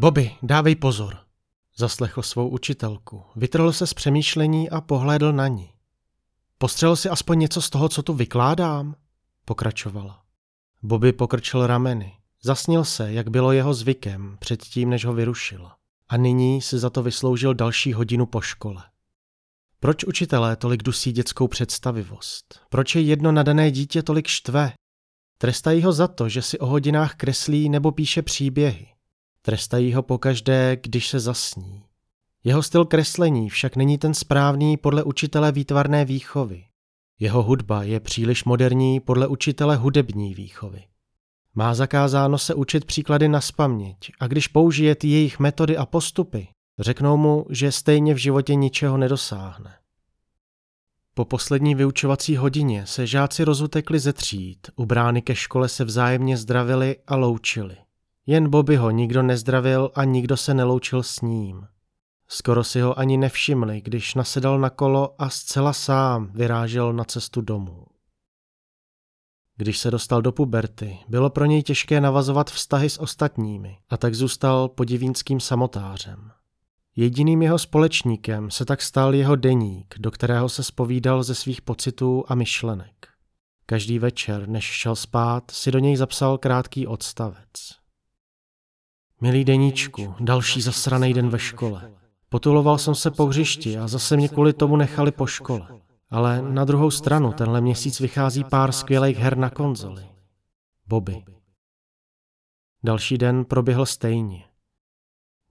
Bobby, dávej pozor. Zaslechl svou učitelku, vytrhl se z přemýšlení a pohlédl na ní. Postřel si aspoň něco z toho, co tu vykládám? Pokračovala. Bobby pokrčil rameny. Zasnil se, jak bylo jeho zvykem, předtím, než ho vyrušila. A nyní si za to vysloužil další hodinu po škole. Proč učitelé tolik dusí dětskou představivost? Proč je jedno nadané dítě tolik štve? Trestají ho za to, že si o hodinách kreslí nebo píše příběhy. Trestají ho pokaždé, když se zasní. Jeho styl kreslení však není ten správný podle učitele výtvarné výchovy. Jeho hudba je příliš moderní podle učitele hudební výchovy. Má zakázáno se učit příklady na spaměť a když použije ty jejich metody a postupy, řeknou mu, že stejně v životě ničeho nedosáhne. Po poslední vyučovací hodině se žáci rozutekli ze tříd, u brány ke škole se vzájemně zdravili a loučili. Jen Bobby ho nikdo nezdravil a nikdo se neloučil s ním. Skoro si ho ani nevšimli, když nasedal na kolo a zcela sám vyrážel na cestu domů. Když se dostal do puberty, bylo pro něj těžké navazovat vztahy s ostatními a tak zůstal podivínským samotářem. Jediným jeho společníkem se tak stal jeho deník, do kterého se spovídal ze svých pocitů a myšlenek. Každý večer, než šel spát, si do něj zapsal krátký odstavec. Milý deníčku, další zasraný den ve škole. Potuloval jsem se po hřišti a zase mě kvůli tomu nechali po škole. Ale na druhou stranu tenhle měsíc vychází pár skvělých her na konzoli. Bobby. Další den proběhl stejně.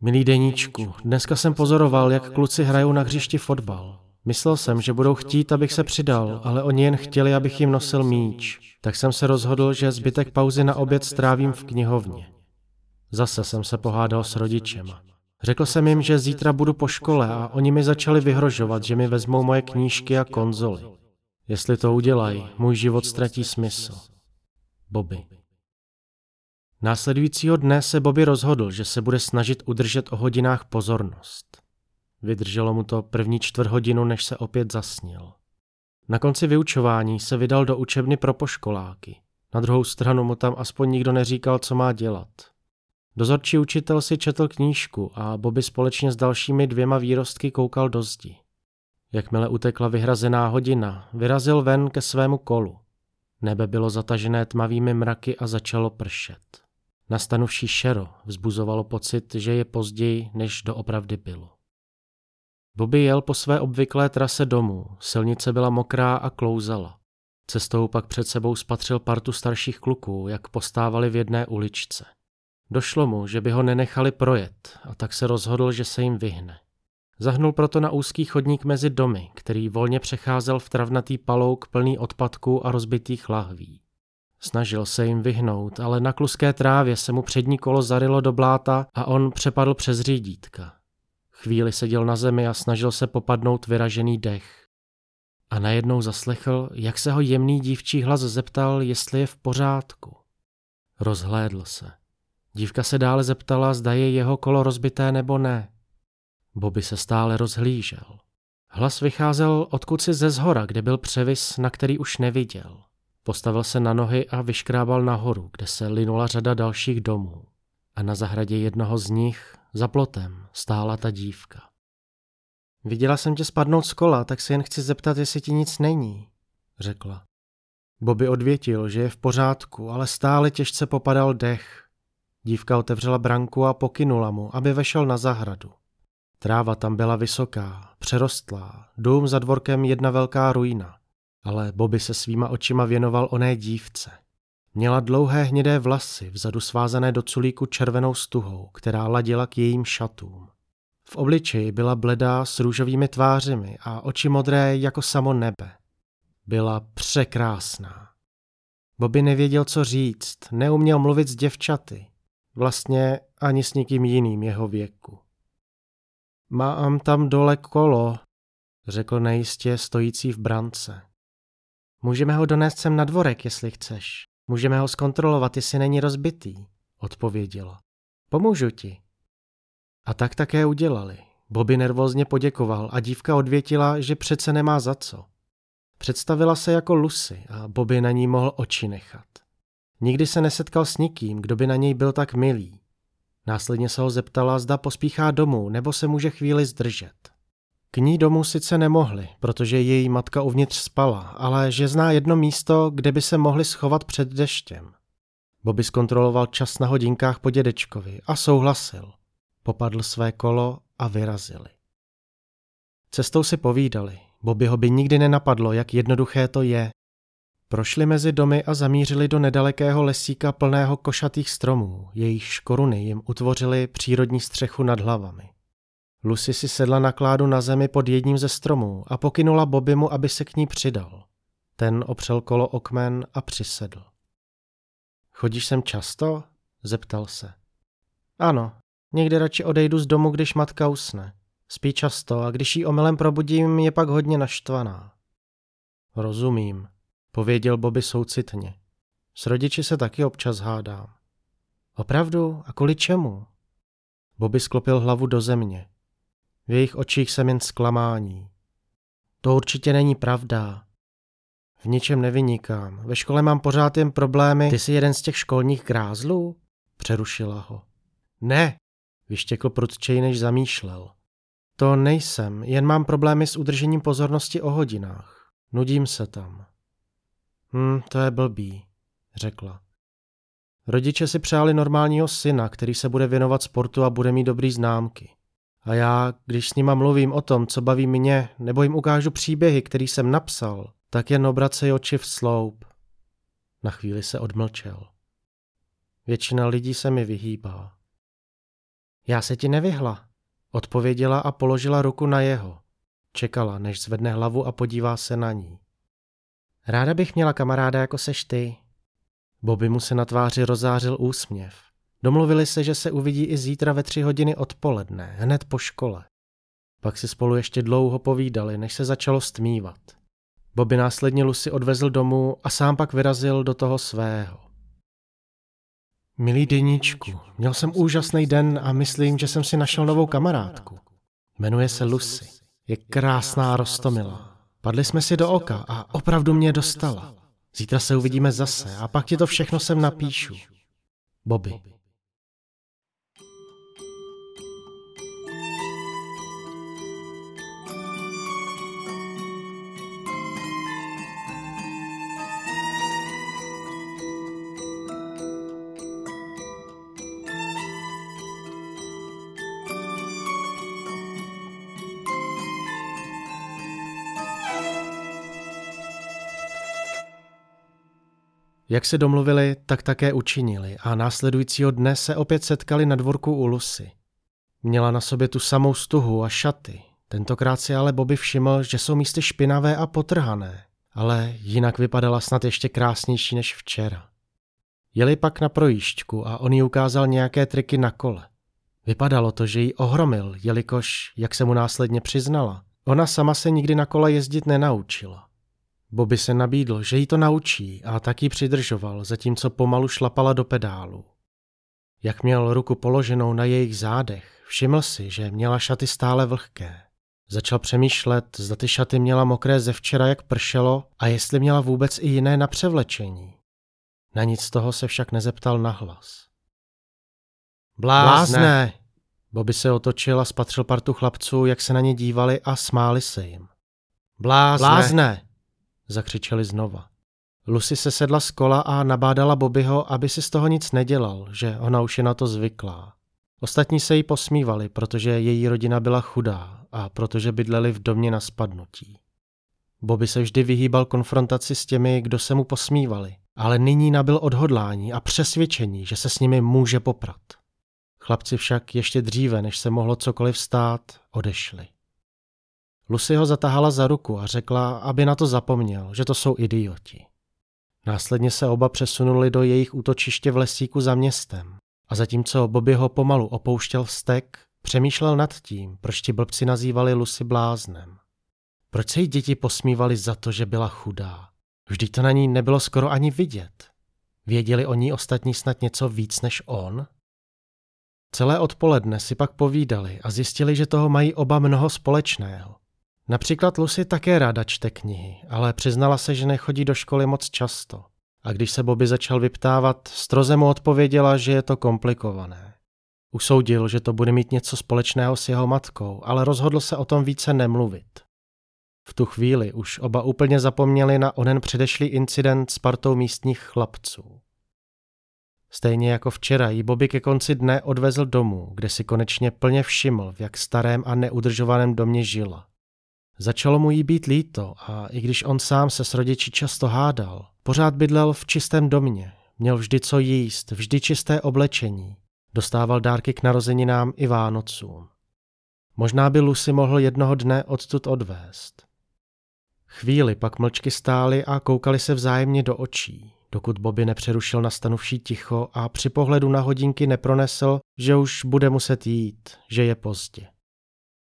Milý deníčku, dneska jsem pozoroval, jak kluci hrajou na hřišti fotbal. Myslel jsem, že budou chtít, abych se přidal, ale oni jen chtěli, abych jim nosil míč. Tak jsem se rozhodl, že zbytek pauzy na oběd strávím v knihovně. Zase jsem se pohádal s rodičema. Řekl jsem jim, že zítra budu po škole a oni mi začali vyhrožovat, že mi vezmou moje knížky a konzoly. Jestli to udělají, můj život ztratí smysl. Bobby. Následujícího dne se Bobby rozhodl, že se bude snažit udržet o hodinách pozornost. Vydrželo mu to první čtvrt hodinu, než se opět zasnil. Na konci vyučování se vydal do učebny pro poškoláky. Na druhou stranu mu tam aspoň nikdo neříkal, co má dělat. Dozorčí učitel si četl knížku a Bobby společně s dalšími dvěma výrostky koukal do zdi. Jakmile utekla vyhrazená hodina, vyrazil ven ke svému kolu. Nebe bylo zatažené tmavými mraky a začalo pršet. Nastanuvší šero vzbuzovalo pocit, že je později, než doopravdy bylo. Bobby jel po své obvyklé trase domů, silnice byla mokrá a klouzala. Cestou pak před sebou spatřil partu starších kluků, jak postávali v jedné uličce. Došlo mu, že by ho nenechali projet a tak se rozhodl, že se jim vyhne. Zahnul proto na úzký chodník mezi domy, který volně přecházel v travnatý palouk plný odpadků a rozbitých lahví. Snažil se jim vyhnout, ale na kluské trávě se mu přední kolo zarilo do bláta a on přepadl přes řídítka. Chvíli seděl na zemi a snažil se popadnout vyražený dech. A najednou zaslechl, jak se ho jemný dívčí hlas zeptal, jestli je v pořádku. Rozhlédl se. Dívka se dále zeptala, zda je jeho kolo rozbité nebo ne. Bobby se stále rozhlížel. Hlas vycházel odkud si ze zhora, kde byl převis, na který už neviděl. Postavil se na nohy a vyškrábal nahoru, kde se linula řada dalších domů. A na zahradě jednoho z nich, za plotem, stála ta dívka. Viděla jsem tě spadnout z kola, tak se jen chci zeptat, jestli ti nic není, řekla. Bobby odvětil, že je v pořádku, ale stále těžce popadal dech. Dívka otevřela branku a pokynula mu, aby vešel na zahradu. Tráva tam byla vysoká, přerostlá, dům za dvorkem jedna velká ruina. Ale Bobby se svýma očima věnoval oné dívce. Měla dlouhé hnědé vlasy, vzadu svázané do culíku červenou stuhou, která ladila k jejím šatům. V obličeji byla bledá s růžovými tvářemi a oči modré jako samo nebe. Byla překrásná. Bobby nevěděl, co říct, neuměl mluvit s děvčaty. Vlastně ani s nikým jiným jeho věku. Mám tam dole kolo, řekl nejistě stojící v brance. Můžeme ho donést sem na dvorek, jestli chceš. Můžeme ho zkontrolovat, jestli není rozbitý, odpověděla. Pomůžu ti. A tak také udělali. Bobby nervózně poděkoval a dívka odvětila, že přece nemá za co. Představila se jako Lucy a Bobby na ní mohl oči nechat. Nikdy se nesetkal s nikým, kdo by na něj byl tak milý. Následně se ho zeptala, zda pospíchá domů, nebo se může chvíli zdržet. K ní domů sice nemohli, protože její matka uvnitř spala, ale že zná jedno místo, kde by se mohli schovat před deštěm. Bobby zkontroloval čas na hodinkách po dědečkovi a souhlasil. Popadl své kolo a vyrazili. Cestou si povídali. Bobbyho by nikdy nenapadlo, jak jednoduché to je. Prošli mezi domy a zamířili do nedalekého lesíka plného košatých stromů, jejich koruny jim utvořili přírodní střechu nad hlavami. Lucy si sedla na kládu na zemi pod jedním ze stromů a pokynula Bobimu, aby se k ní přidal. Ten opřel kolo okmen a přisedl. Chodíš sem často? zeptal se. Ano, někdy radši odejdu z domu, když matka usne. Spí často a když ji omylem probudím, je pak hodně naštvaná. Rozumím, pověděl Bobby soucitně. S rodiči se taky občas hádám. Opravdu? A kvůli čemu? Bobby sklopil hlavu do země. V jejich očích jsem jen zklamání. To určitě není pravda. V ničem nevynikám. Ve škole mám pořád jen problémy. Ty jsi jeden z těch školních grázlů? Přerušila ho. Ne, vyštěkl prudčej, než zamýšlel. To nejsem, jen mám problémy s udržením pozornosti o hodinách. Nudím se tam. Hm, to je blbý, řekla. Rodiče si přáli normálního syna, který se bude věnovat sportu a bude mít dobrý známky. A já, když s nima mluvím o tom, co baví mě, nebo jim ukážu příběhy, který jsem napsal, tak jen obracej oči v sloup. Na chvíli se odmlčel. Většina lidí se mi vyhýbá. Já se ti nevyhla, odpověděla a položila ruku na jeho. Čekala, než zvedne hlavu a podívá se na ní. Ráda bych měla kamaráda jako seš ty. Bobby mu se na tváři rozářil úsměv. Domluvili se, že se uvidí i zítra ve tři hodiny odpoledne, hned po škole. Pak si spolu ještě dlouho povídali, než se začalo stmívat. Bobby následně Lucy odvezl domů a sám pak vyrazil do toho svého. Milý deníčku, měl jsem úžasný den a myslím, že jsem si našel novou kamarádku. Jmenuje se Lucy. Je krásná rostomilá. Padli jsme si do oka a opravdu mě dostala. Zítra se uvidíme zase a pak ti to všechno sem napíšu. Bobby. Jak se domluvili, tak také učinili a následujícího dne se opět setkali na dvorku u Lusy. Měla na sobě tu samou stuhu a šaty. Tentokrát si ale Bobby všiml, že jsou místy špinavé a potrhané, ale jinak vypadala snad ještě krásnější než včera. Jeli pak na projížďku a on jí ukázal nějaké triky na kole. Vypadalo to, že ji ohromil, jelikož, jak se mu následně přiznala, ona sama se nikdy na kole jezdit nenaučila. Bobby se nabídl, že jí to naučí a taky přidržoval, zatímco pomalu šlapala do pedálu. Jak měl ruku položenou na jejich zádech, všiml si, že měla šaty stále vlhké. Začal přemýšlet, zda ty šaty měla mokré ze včera, jak pršelo, a jestli měla vůbec i jiné na převlečení. Na nic z toho se však nezeptal nahlas. Blázne! Blázne! Bobby se otočil a spatřil partu chlapců, jak se na ně dívali a smáli se jim. Blázne! Blázne! Zakřičeli znova. Lucy se sedla z kola a nabádala Bobbyho, aby si z toho nic nedělal, že ona už je na to zvyklá. Ostatní se jí posmívali, protože její rodina byla chudá a protože bydleli v domě na spadnutí. Bobby se vždy vyhýbal konfrontaci s těmi, kdo se mu posmívali, ale nyní nabil odhodlání a přesvědčení, že se s nimi může poprat. Chlapci však ještě dříve, než se mohlo cokoliv stát, odešli. Lucy ho zatahala za ruku a řekla, aby na to zapomněl, že to jsou idioti. Následně se oba přesunuli do jejich útočiště v lesíku za městem a zatímco Bobby ho pomalu opouštěl vztek, přemýšlel nad tím, proč ti blbci nazývali Lucy bláznem. Proč se jí děti posmívali za to, že byla chudá? Vždyť to na ní nebylo skoro ani vidět. Věděli o ní ostatní snad něco víc než on? Celé odpoledne si pak povídali a zjistili, že toho mají oba mnoho společného. Například Lucy také ráda čte knihy, ale přiznala se, že nechodí do školy moc často. A když se Bobby začal vyptávat, stroze mu odpověděla, že je to komplikované. Usoudil, že to bude mít něco společného s jeho matkou, ale rozhodl se o tom více nemluvit. V tu chvíli už oba úplně zapomněli na onen předešlý incident s partou místních chlapců. Stejně jako včera jí Bobby ke konci dne odvezl domů, kde si konečně plně všiml, v jak starém a neudržovaném domě žila. Začalo mu jí být líto a i když on sám se s rodiči často hádal, pořád bydlel v čistém domě, měl vždy co jíst, vždy čisté oblečení, dostával dárky k narozeninám i Vánocům. Možná by Lucy mohl jednoho dne odtud odvést. Chvíli pak mlčky stáli a koukali se vzájemně do očí, dokud Bobby nepřerušil nastanuvší ticho a při pohledu na hodinky nepronesl, že už bude muset jít, že je pozdě.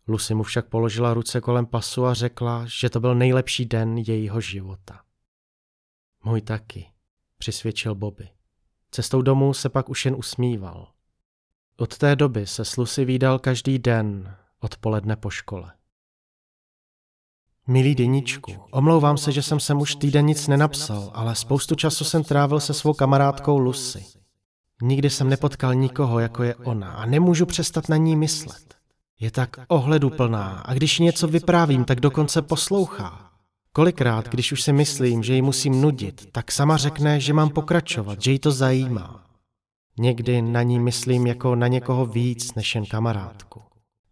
Lucy mu však položila ruce kolem pasu a řekla, že to byl nejlepší den jejího života. Můj taky, přisvědčil Bobby. Cestou domů se pak už jen usmíval. Od té doby se s Lucy výdal každý den, odpoledne po škole. Milý deníčku, omlouvám se, že jsem sem už týden nic nenapsal, ale spoustu času jsem trávil se svou kamarádkou Lucy. Nikdy jsem nepotkal nikoho, jako je ona a nemůžu přestat na ní myslet. Je tak ohleduplná a když něco vyprávím, tak dokonce poslouchá. Kolikrát, když už si myslím, že ji musím nudit, tak sama řekne, že mám pokračovat, že jí to zajímá. Někdy na ní myslím jako na někoho víc než jen kamarádku.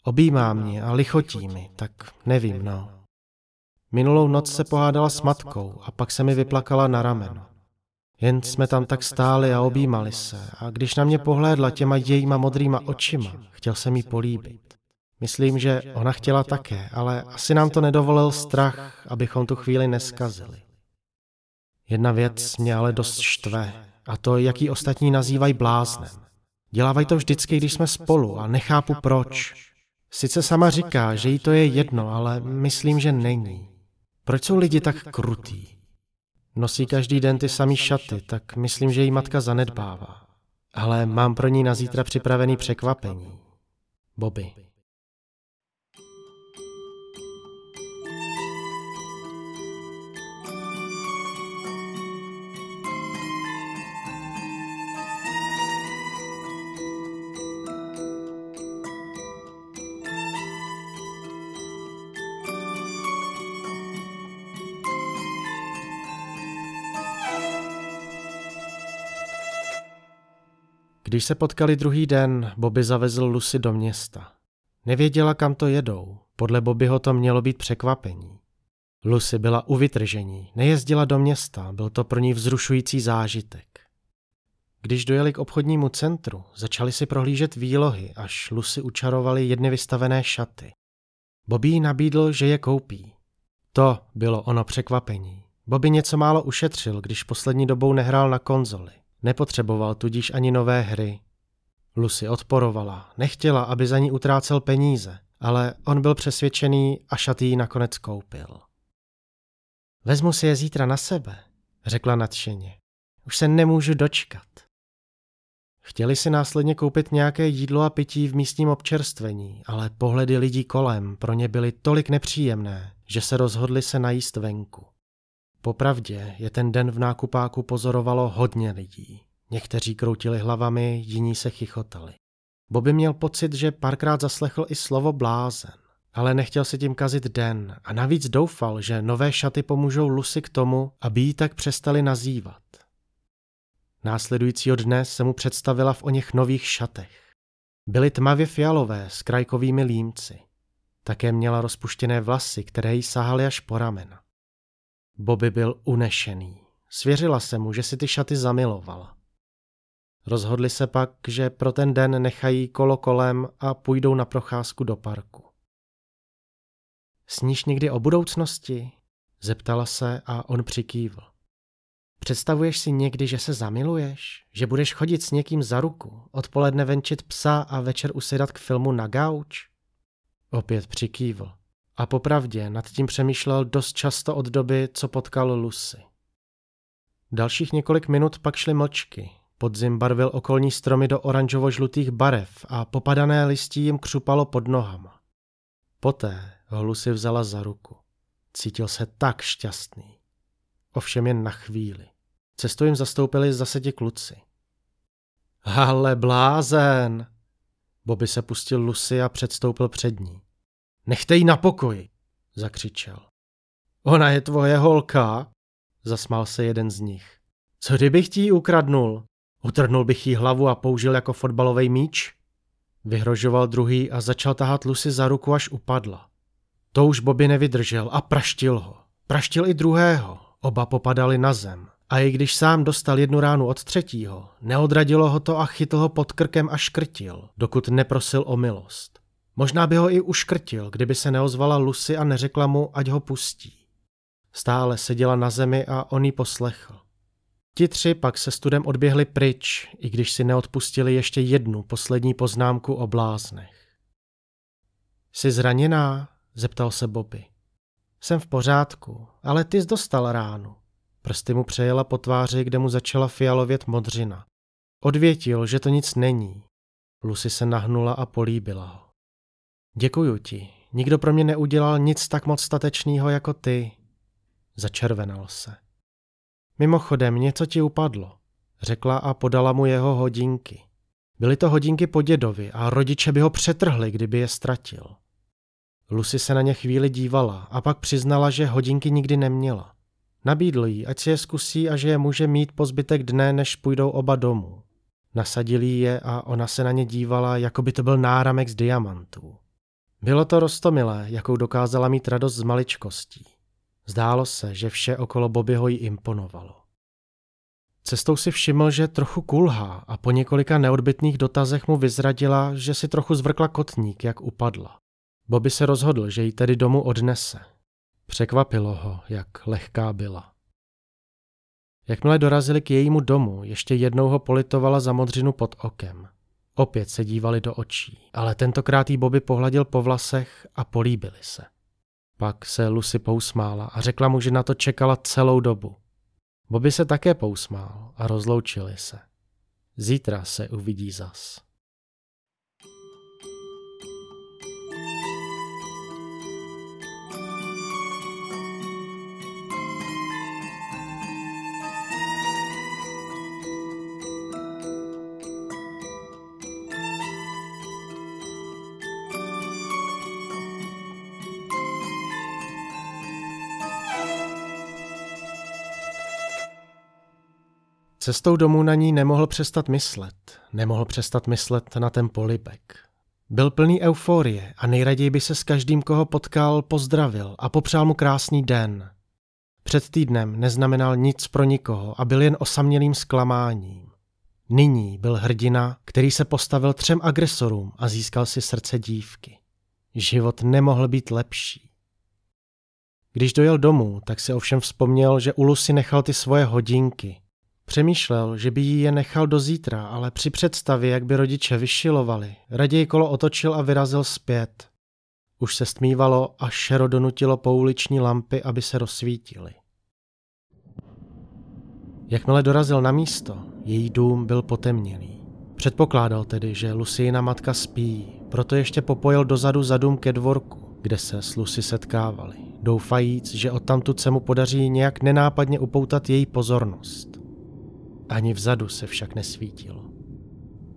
Objímá mě a lichotí mi, tak nevím, no. Minulou noc se pohádala s matkou a pak se mi vyplakala na rameno. Jen jsme tam tak stáli a objímali se a když na mě pohlédla těma jejíma modrýma očima, chtěl jsem jí políbit. Myslím, že ona chtěla také, ale asi nám to nedovolil strach, abychom tu chvíli neskazili. Jedna věc mě ale dost štve, a to, jaký ostatní nazývají bláznem. Dělávají to vždycky, když jsme spolu a nechápu proč. Sice sama říká, že jí to je jedno, ale myslím, že není. Proč jsou lidi tak krutí? Nosí každý den ty samý šaty, tak myslím, že jí matka zanedbává. Ale mám pro ní na zítra připravený překvapení. Bobby. Když se potkali druhý den, Bobby zavezl Lucy do města. Nevěděla, kam to jedou. Podle Bobbyho to mělo být překvapení. Lucy byla u vytržení, nejezdila do města, byl to pro ní vzrušující zážitek. Když dojeli k obchodnímu centru, začali si prohlížet výlohy, až Lucy učarovali jedny vystavené šaty. Bobby jí nabídl, že je koupí. To bylo ono překvapení. Bobby něco málo ušetřil, když poslední dobou nehrál na konzoli. Nepotřeboval tudíž ani nové hry. Lucy odporovala, nechtěla, aby za ní utrácel peníze, ale on byl přesvědčený a šaty nakonec koupil. Vezmu si je zítra na sebe, řekla nadšeně. Už se nemůžu dočkat. Chtěli si následně koupit nějaké jídlo a pití v místním občerstvení, ale pohledy lidí kolem pro ně byly tolik nepříjemné, že se rozhodli se najíst venku. Popravdě je ten den v nákupáku pozorovalo hodně lidí. Někteří kroutili hlavami, jiní se chichotali. Bobby měl pocit, že párkrát zaslechl i slovo blázen, ale nechtěl si tím kazit den a navíc doufal, že nové šaty pomůžou Lucy k tomu, aby ji tak přestali nazývat. Následujícího dne se mu představila v o něch nových šatech. Byly tmavě fialové s krajkovými límci. Také měla rozpuštěné vlasy, které jí sahaly až po ramena. Bobby byl unešený. Svěřila se mu, že si ty šaty zamilovala. Rozhodli se pak, že pro ten den nechají kolo kolem a půjdou na procházku do parku. Sníš někdy o budoucnosti? Zeptala se a on přikývl. Představuješ si někdy, že se zamiluješ? Že budeš chodit s někým za ruku, odpoledne venčit psa a večer usedat k filmu na gauč? Opět přikývl. A popravdě nad tím přemýšlel dost často od doby, co potkal Lucy. Dalších několik minut pak šly mlčky. Podzim barvil okolní stromy do oranžovo-žlutých barev a popadané listí jim křupalo pod nohama. Poté ho Lucy vzala za ruku. Cítil se tak šťastný. Ovšem jen na chvíli. Cestu jim zastoupili zase ti kluci. Ale blázen, Bobby se pustil Lucy a předstoupil před ní. Nechte jí na pokoji, zakřičel. Ona je tvoje holka? Zasmál se jeden z nich. Co kdybych ti ji ukradnul? Utrhnul bych jí hlavu a použil jako fotbalový míč? Vyhrožoval druhý a začal tahat Lucy za ruku, až upadla. To už Bobby nevydržel a praštil ho. Praštil i druhého. Oba popadali na zem. A i když sám dostal jednu ránu od třetího, neodradilo ho to a chytl ho pod krkem a škrtil, dokud neprosil o milost. Možná by ho i uškrtil, kdyby se neozvala Lucy a neřekla mu, ať ho pustí. Stále seděla na zemi a on ji poslechl. Ti tři pak se studem odběhli pryč, i když si neodpustili ještě jednu poslední poznámku o bláznech. Jsi zraněná? zeptal se Bobby. Jsem v pořádku, ale ty jsi dostal ránu. Prsty mu přejela po tváři, kde mu začala fialovět modřina. Odvětil, že to nic není. Lucy se nahnula a políbila ho. Děkuju ti. Nikdo pro mě neudělal nic tak moc statečného jako ty. Začervenal se. Mimochodem, něco ti upadlo, řekla a podala mu jeho hodinky. Byly to hodinky po dědovi a rodiče by ho přetrhli, kdyby je ztratil. Lucy se na ně chvíli dívala a pak přiznala, že hodinky nikdy neměla. Nabídl jí, ať si je zkusí a že je může mít po zbytek dne, než půjdou oba domů. Nasadili je a ona se na ně dívala, jako by to byl náramek z diamantů. Bylo to rostomilé, jakou dokázala mít radost z maličkostí. Zdálo se, že vše okolo Bobbyho jí imponovalo. Cestou si všiml, že trochu kulhá a po několika neodbitných dotazech mu vyzradila, že si trochu zvrkla kotník, jak upadla. Bobby se rozhodl, že ji tedy domů odnese. Překvapilo ho, jak lehká byla. Jakmile dorazili k jejímu domu, ještě jednou ho politovala za modřinu pod okem. Opět se dívali do očí, ale tentokrát jí Bobby pohladil po vlasech a políbili se. Pak se Lucy pousmála a řekla mu, že na to čekala celou dobu. Bobby se také pousmál a rozloučili se. Zítra se uvidí zas. Cestou domů na ní nemohl přestat myslet. Nemohl přestat myslet na ten polibek. Byl plný euforie a nejraději by se s každým, koho potkal, pozdravil a popřál mu krásný den. Před týdnem neznamenal nic pro nikoho a byl jen osamělým zklamáním. Nyní byl hrdina, který se postavil třem agresorům a získal si srdce dívky. Život nemohl být lepší. Když dojel domů, tak si ovšem vzpomněl, že u Lucy nechal ty svoje hodinky Přemýšlel, že by jí je nechal do zítra, ale při představě, jak by rodiče vyšilovali, raději kolo otočil a vyrazil zpět. Už se stmívalo a šero donutilo pouliční lampy, aby se rozsvítily. Jakmile dorazil na místo, její dům byl potemnělý. Předpokládal tedy, že Lucina matka spí, proto ještě popojil dozadu za dům ke dvorku, kde se s Lucy setkávali, doufajíc, že odtamtud se mu podaří nějak nenápadně upoutat její pozornost. Ani vzadu se však nesvítilo.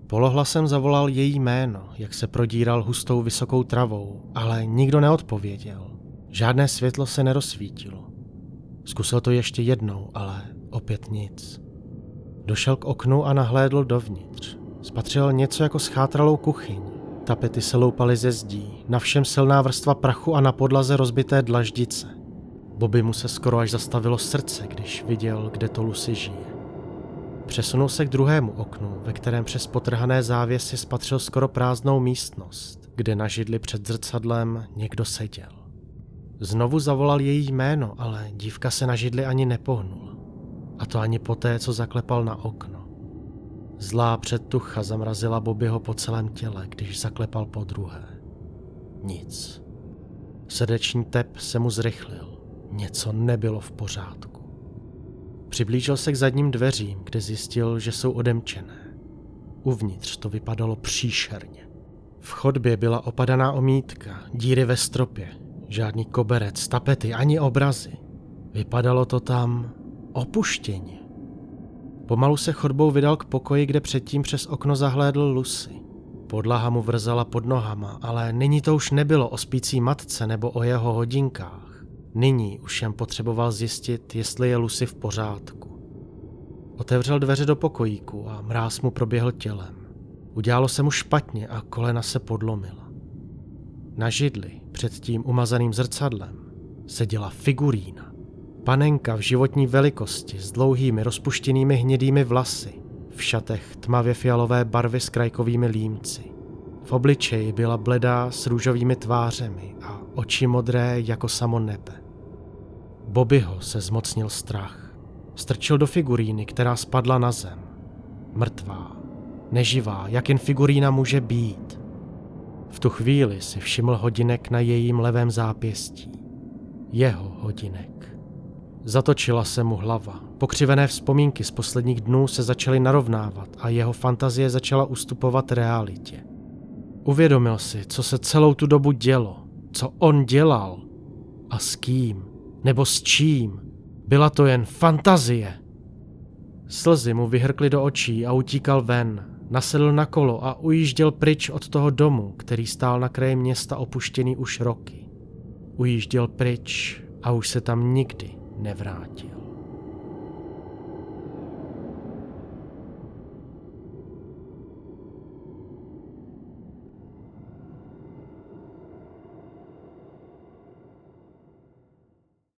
Polohlasem zavolal její jméno, jak se prodíral hustou vysokou travou, ale nikdo neodpověděl. Žádné světlo se nerozsvítilo. Zkusil to ještě jednou, ale opět nic. Došel k oknu a nahlédl dovnitř. Spatřil něco jako schátralou kuchyň. Tapety se loupaly ze zdí, na všem silná vrstva prachu a na podlaze rozbité dlaždice. Bobby mu se skoro až zastavilo srdce, když viděl, kde to Lucy žije. Přesunul se k druhému oknu, ve kterém přes potrhané závěsy spatřil skoro prázdnou místnost, kde na židli před zrcadlem někdo seděl. Znovu zavolal její jméno, ale dívka se na židli ani nepohnula. A to ani poté, co zaklepal na okno. Zlá předtucha zamrazila Bobbyho po celém těle, když zaklepal po druhé. Nic. Srdeční tep se mu zrychlil. Něco nebylo v pořádku. Přiblížil se k zadním dveřím, kde zjistil, že jsou odemčené. Uvnitř to vypadalo příšerně. V chodbě byla opadaná omítka, díry ve stropě, žádný koberec, tapety ani obrazy. Vypadalo to tam opuštěně. Pomalu se chodbou vydal k pokoji, kde předtím přes okno zahlédl Lucy. Podlaha mu vrzala pod nohama, ale nyní to už nebylo o spící matce nebo o jeho hodinkách. Nyní už jen potřeboval zjistit, jestli je Lucy v pořádku. Otevřel dveře do pokojíku a mráz mu proběhl tělem. Udělalo se mu špatně a kolena se podlomila. Na židli, před tím umazaným zrcadlem, seděla figurína. Panenka v životní velikosti s dlouhými rozpuštěnými hnědými vlasy, v šatech tmavě fialové barvy s krajkovými límci. V obličeji byla bledá s růžovými tvářemi a oči modré jako samo nebe. Bobbyho se zmocnil strach. Strčil do figuríny, která spadla na zem. Mrtvá, neživá, jak jen figurína může být. V tu chvíli si všiml hodinek na jejím levém zápěstí. Jeho hodinek. Zatočila se mu hlava. Pokřivené vzpomínky z posledních dnů se začaly narovnávat a jeho fantazie začala ustupovat realitě. Uvědomil si, co se celou tu dobu dělo, co on dělal a s kým, nebo s čím. Byla to jen fantazie. Slzy mu vyhrkly do očí a utíkal ven. Nasedl na kolo a ujížděl pryč od toho domu, který stál na kraji města opuštěný už roky. Ujížděl pryč a už se tam nikdy nevrátil.